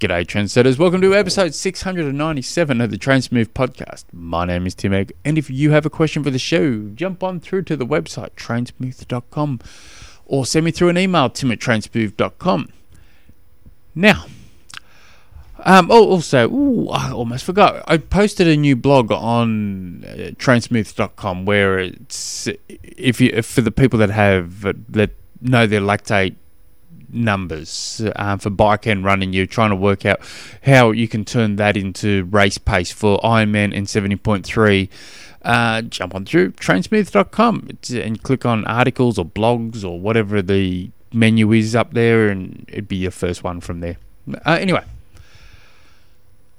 G'day, trendsetters. Welcome to episode 697 of the Trainsmooth podcast. My name is Tim Egg, and if you have a question for the show, jump on through to the website, trainsmooth.com, or send me through an email, tim at trainsmooth.com. Now, um, oh, also, ooh, I almost forgot. I posted a new blog on uh, trainsmooth.com where it's if you if for the people that have that know their lactate numbers um, for bike and running. You're trying to work out how you can turn that into race pace for Ironman and 70.3. Uh, jump on through trainsmooth.com and click on articles or blogs or whatever the menu is up there, and it'd be your first one from there. Uh, anyway.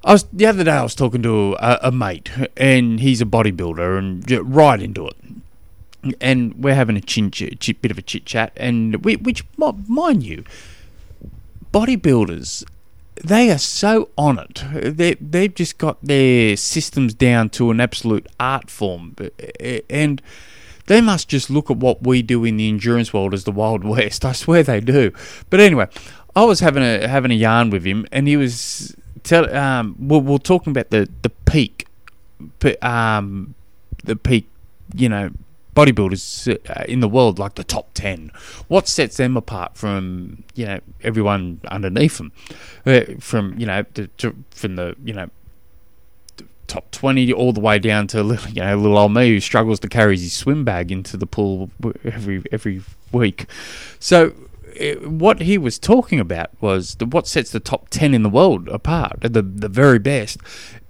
I was the other day. I was talking to a, a mate, and he's a bodybuilder, and right into it and we're having a chin, chit, bit of a chit chat, and we, which, mind you, bodybuilders, they are so on it. They they've just got their systems down to an absolute art form, and they must just look at what we do in the endurance world as the Wild West. I swear they do. But anyway, I was having a having a yarn with him, and he was tell um we're, we're talking about the the peak, um the peak, you know bodybuilders uh, in the world, like the top 10. What sets them apart from, you know, everyone underneath them? Uh, from, you know, the, to, from the, you know, top 20 all the way down to little, you know little old me who struggles to carry his swim bag into the pool every every week so uh, what he was talking about was the, what sets the top 10 in the world apart the the very best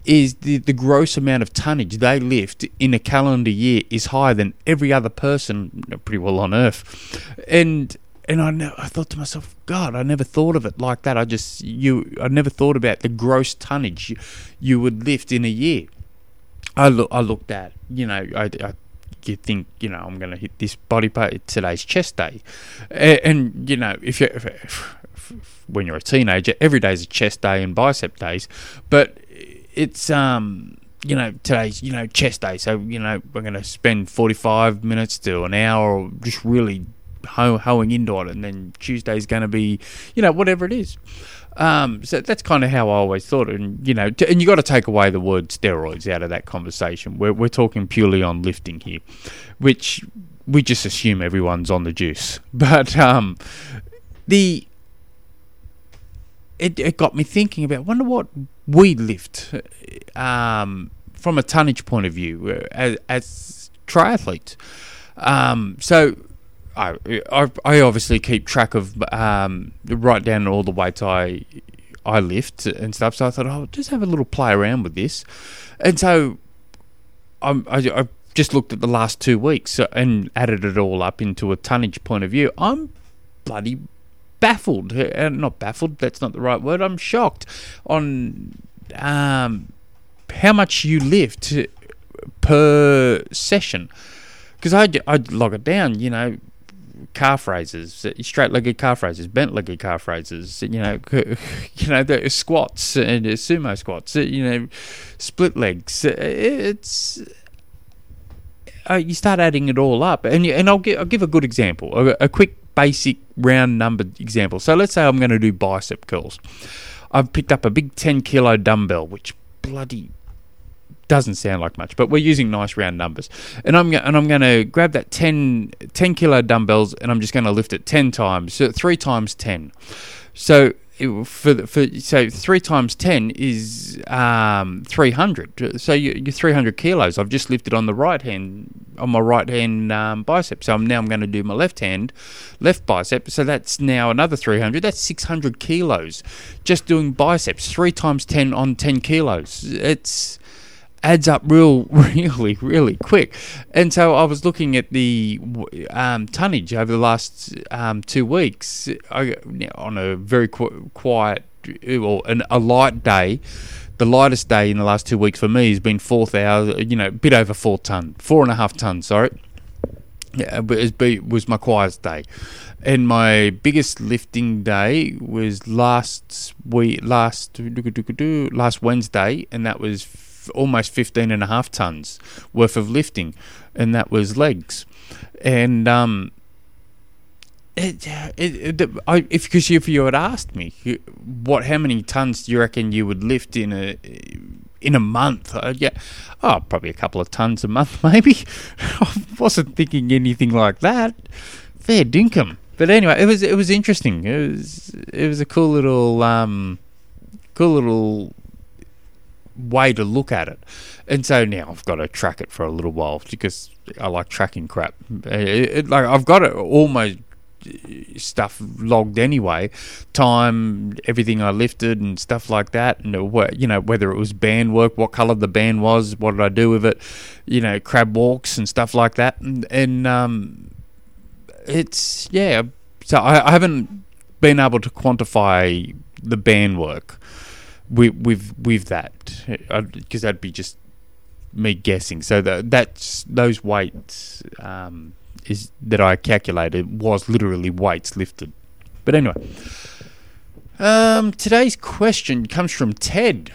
is the, the gross amount of tonnage they lift in a calendar year is higher than every other person pretty well on earth. And and I, ne- I thought to myself god i never thought of it like that. I just you i never thought about the gross tonnage you, you would lift in a year. I look i looked at you know i, I you think you know I'm going to hit this body part today's chest day, and, and you know if you if, if, when you're a teenager, every day is a chest day and bicep days, but it's um you know today's you know chest day, so you know we're going to spend 45 minutes to an hour just really hoe, hoeing into it, and then Tuesday's going to be you know whatever it is. Um, so that's kind of how I always thought, and you know, to, and you got to take away the word steroids out of that conversation. We're we're talking purely on lifting here, which we just assume everyone's on the juice. But um, the it, it got me thinking about wonder what we lift um, from a tonnage point of view uh, as, as triathletes. Um, so I, I, I obviously keep track of um, write down all the weights I I lift and stuff. So I thought I'll just have a little play around with this, and so I'm, I, I just looked at the last two weeks and added it all up into a tonnage point of view. I'm bloody baffled. Uh, not baffled, that's not the right word. I'm shocked on um, how much you lift per session. Because I'd, I'd log it down, you know, calf raises, straight legged calf raises, bent legged calf raises, you know, you know the squats and sumo squats, you know, split legs. It's uh, you start adding it all up, and and I'll give I'll give a good example, a, a quick basic round numbered example. So let's say I'm going to do bicep curls. I've picked up a big 10 kilo dumbbell, which bloody doesn't sound like much, but we're using nice round numbers. And I'm and I'm going to grab that 10, 10 kilo dumbbells and I'm just going to lift it 10 times, so 3 times 10. So for for so three times ten is um, three hundred. So you, are three hundred kilos. I've just lifted on the right hand on my right hand um, bicep. So I'm now I'm going to do my left hand, left bicep. So that's now another three hundred. That's six hundred kilos. Just doing biceps three times ten on ten kilos. It's adds up real, really, really quick. And so I was looking at the um, tonnage over the last um, two weeks I, on a very qu- quiet or an, a light day. The lightest day in the last two weeks for me has been four thousand, you know, a bit over four ton, four and a half tons. Sorry, yeah, but it was my quietest day, and my biggest lifting day was last week, last last Wednesday, and that was almost 15 and a half tons worth of lifting, and that was legs. And um, It, it, it, I, if because if you had asked me what how many tons do you reckon you would lift in a in a month, uh, yeah, oh probably a couple of tons a month maybe. I wasn't thinking anything like that. Fair dinkum. But anyway, it was it was interesting. It was it was a cool little um, cool little way to look at it. And so now I've got to track it for a little while because I like tracking crap. It, it, like I've got it all my stuff logged anyway, time, everything I lifted and stuff like that, and you know whether it was band work, what colour the band was, what did I do with it, you know crab walks and stuff like that, and, and um, it's yeah. So I, I haven't been able to quantify the band work with with with that because that'd be just me guessing. So that that's those weights um, is that I calculated was literally weights lifted. But anyway, um, today's question comes from Ted,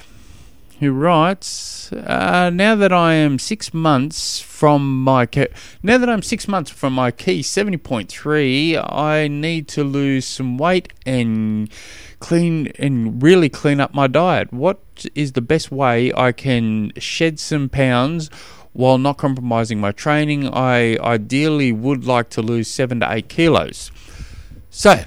who writes, uh, "Now that I am six months from my ke- now that I'm six months from my key seventy point three, I need to lose some weight and." clean and really clean up my diet. What is the best way I can shed some pounds while not compromising my training? I ideally would like to lose seven to eight kilos. So,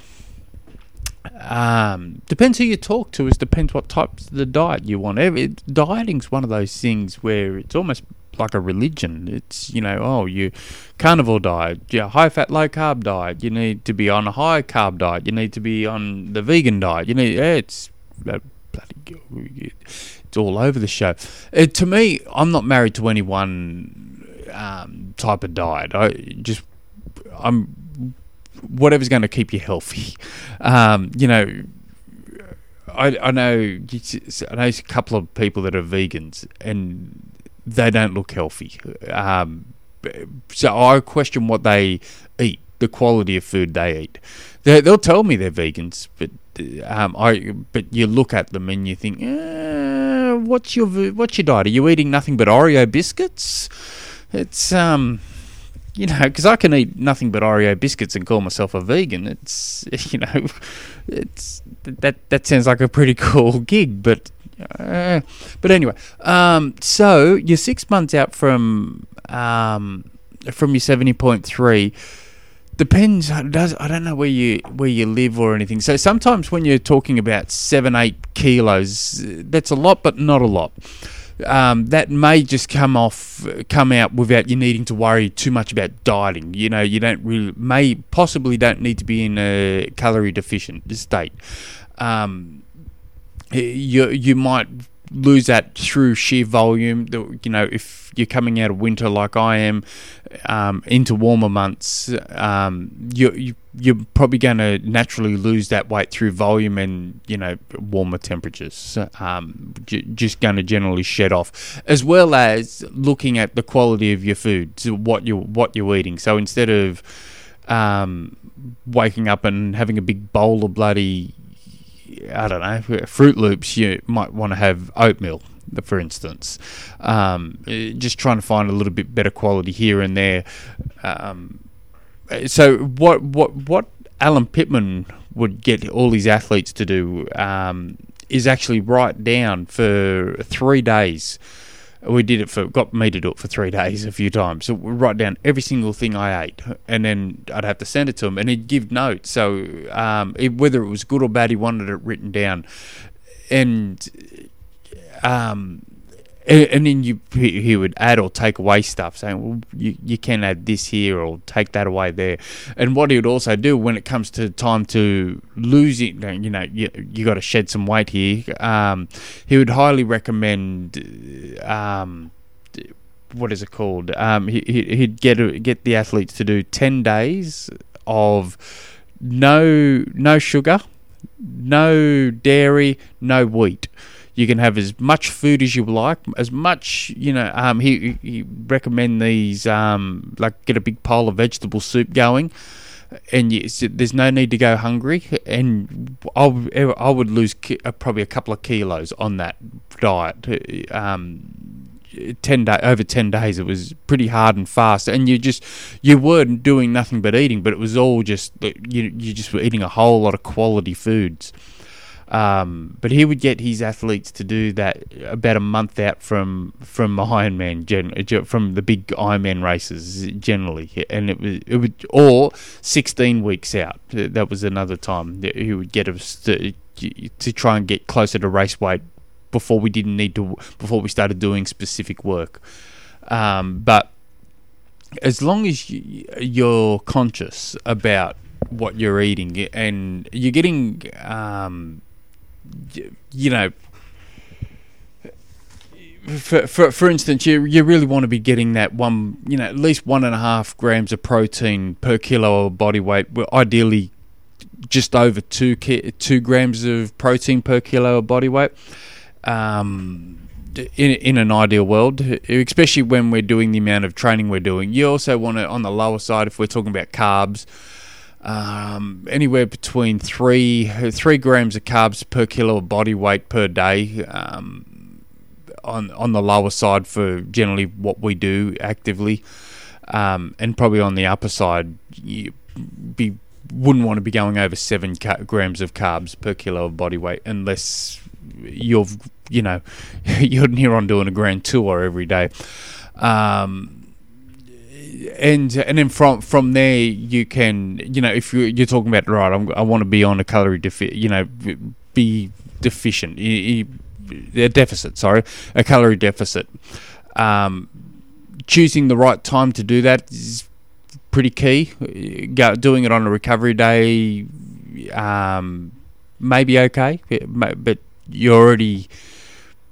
um, depends who you talk to. It depends what types of the diet you want. Every, dieting's one of those things where it's almost like a religion. It's you know, oh, you carnivore diet, yeah, high fat, low carb diet. You need to be on a high carb diet. You need to be on the vegan diet. You need yeah, it's uh, bloody, it's all over the show. It, to me, I'm not married to any one um, type of diet. I just I'm whatever's going to keep you healthy. Um, you know. I, I know I know a couple of people that are vegans, and they don't look healthy. Um, so I question what they eat, the quality of food they eat. They, will tell me they're vegans, but um, I but you look at them and you think, eh, what's your what's your diet? Are you eating nothing but Oreo biscuits? It's um, you know, because I can eat nothing but Oreo biscuits and call myself a vegan. It's you know, it's that that sounds like a pretty cool gig, but uh, but anyway, um, so you're six months out from um, from your seventy point three. Depends. Does I don't know where you where you live or anything. So sometimes when you're talking about seven eight kilos, that's a lot, but not a lot. Um, that may just come off, come out without you needing to worry too much about dieting. You know, you don't really, may possibly don't need to be in a calorie deficient state. Um, you you might lose that through sheer volume. You know, if you're coming out of winter like I am, um, into warmer months, um, you, you you're probably going to naturally lose that weight through volume and you know warmer temperatures. Um, j- just going to generally shed off, as well as looking at the quality of your food, so what you what you're eating. So instead of um, waking up and having a big bowl of bloody I don't know, Froot Loops, you might want to have oatmeal, for instance. Um, just trying to find a little bit better quality here and there. Um, so what what what Alan Pittman would get all these athletes to do um, is actually write down for three days we did it for got me to do it for three days a few times. So we write down every single thing I ate, and then I'd have to send it to him, and he'd give notes. So um, it, whether it was good or bad, he wanted it written down, and um, and then you he would add or take away stuff, saying, "Well, you, you can add this here or take that away there." And what he would also do when it comes to time to lose it, you know, you you got to shed some weight here. Um, he would highly recommend. Um, what is it called? Um, he he'd get get the athletes to do ten days of no no sugar, no dairy, no wheat. You can have as much food as you like, as much you know. Um, he, he recommend these um, like get a big pile of vegetable soup going, and you, there's no need to go hungry. And I, I would lose uh, probably a couple of kilos on that diet. Um, ten day over ten days. It was pretty hard and fast, and you just you weren't doing nothing but eating, but it was all just you you just were eating a whole lot of quality foods. Um, but he would get his athletes to do that about a month out from from Ironman, gen- from the big Ironman races generally, and it was it would or sixteen weeks out. That was another time that he would get us to, to try and get closer to race weight before we didn't need to before we started doing specific work. Um, but as long as you're conscious about what you're eating and you're getting um, you know, for, for for instance, you you really want to be getting that one, you know, at least one and a half grams of protein per kilo of body weight. Well, ideally, just over two two grams of protein per kilo of body weight. Um, in in an ideal world, especially when we're doing the amount of training we're doing, you also want to on the lower side if we're talking about carbs um, anywhere between three three grams of carbs per kilo of body weight per day. Um, on on the lower side for generally what we do actively, um, and probably on the upper side, you be wouldn't want to be going over seven ca- grams of carbs per kilo of body weight unless you've you know you're near on doing a grand tour every day. Um, and and then from from there you can you know if you're, you're talking about right I'm, i want to be on a calorie deficit you know be deficient a deficit sorry a calorie deficit. Um, choosing the right time to do that is pretty key. Doing it on a recovery day um, maybe okay but you're already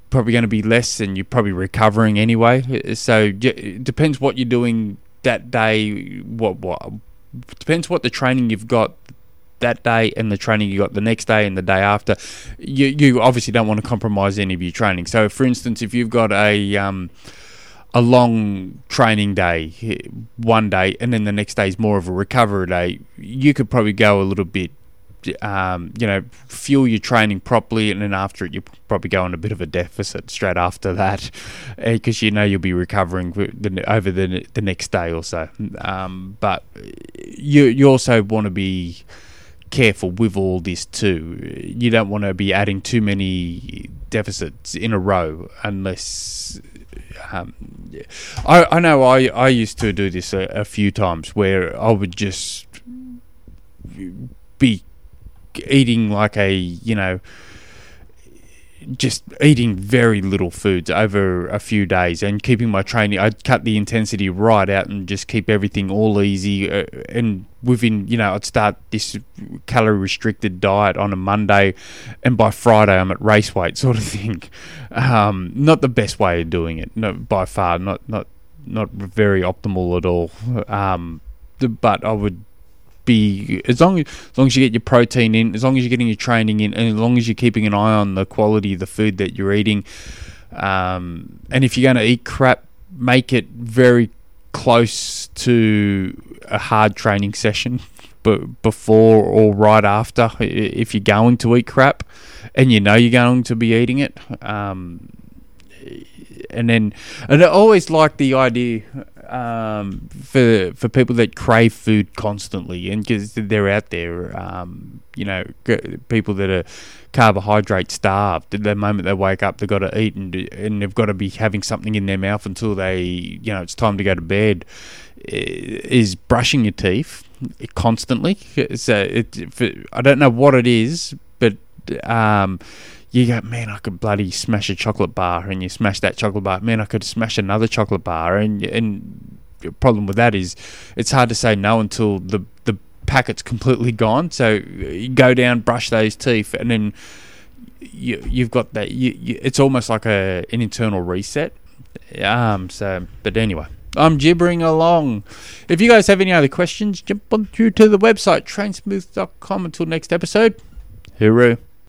probably going to be less and you're probably recovering anyway. So it depends what you're doing that day, what what depends what the training you've got that day and the training you got the next day and the day after. You you obviously don't want to compromise any of your training. So, for instance, if you've got a um, a long training day one day and then the next day is more of a recovery day, you could probably go a little bit um, you know, fuel your training properly, and then after it, you probably go on a bit of a deficit straight after that, because you know you'll be recovering over the the next day or so. Um, but you you also want to be careful with all this too. You don't want to be adding too many deficits in a row unless. Um, I I know I I used to do this a, a few times where I would just be eating like a you know just eating very little foods over a few days and keeping my training. I'd cut the intensity right out and just keep everything all easy uh, and within you know I'd start this calorie restricted diet on a Monday and by Friday I'm at race weight sort of thing. Um, not the best way of doing it no by far not not not very optimal at all. Um, but I would be as long as, long as you get your protein in, as long as you're getting your training in, and as long as you're keeping an eye on the quality of the food that you're eating. Um, and if you're going to eat crap, make it very close to a hard training session, but before or right after, if you're going to eat crap, and you know you're going to be eating it. Um, and then, and I always like the idea um, for for people that crave food constantly, and because they're out there, um, you know, people that are carbohydrate starved. The moment they wake up, they've got to eat, and and they've got to be having something in their mouth until they, you know, it's time to go to bed. Is brushing your teeth constantly. So it, for, I don't know what it is, but um, you go, man, I could bloody smash a chocolate bar, and you smash that chocolate bar. Man, I could smash another chocolate bar, and and the problem with that is it's hard to say no until the the packet's completely gone. So you go down, brush those teeth, and then you you've got that. You, you, it's almost like a an internal reset. Um. So, but anyway. I'm gibbering along. If you guys have any other questions, jump on through to the website, trainsmooth.com. Until next episode, hooroo.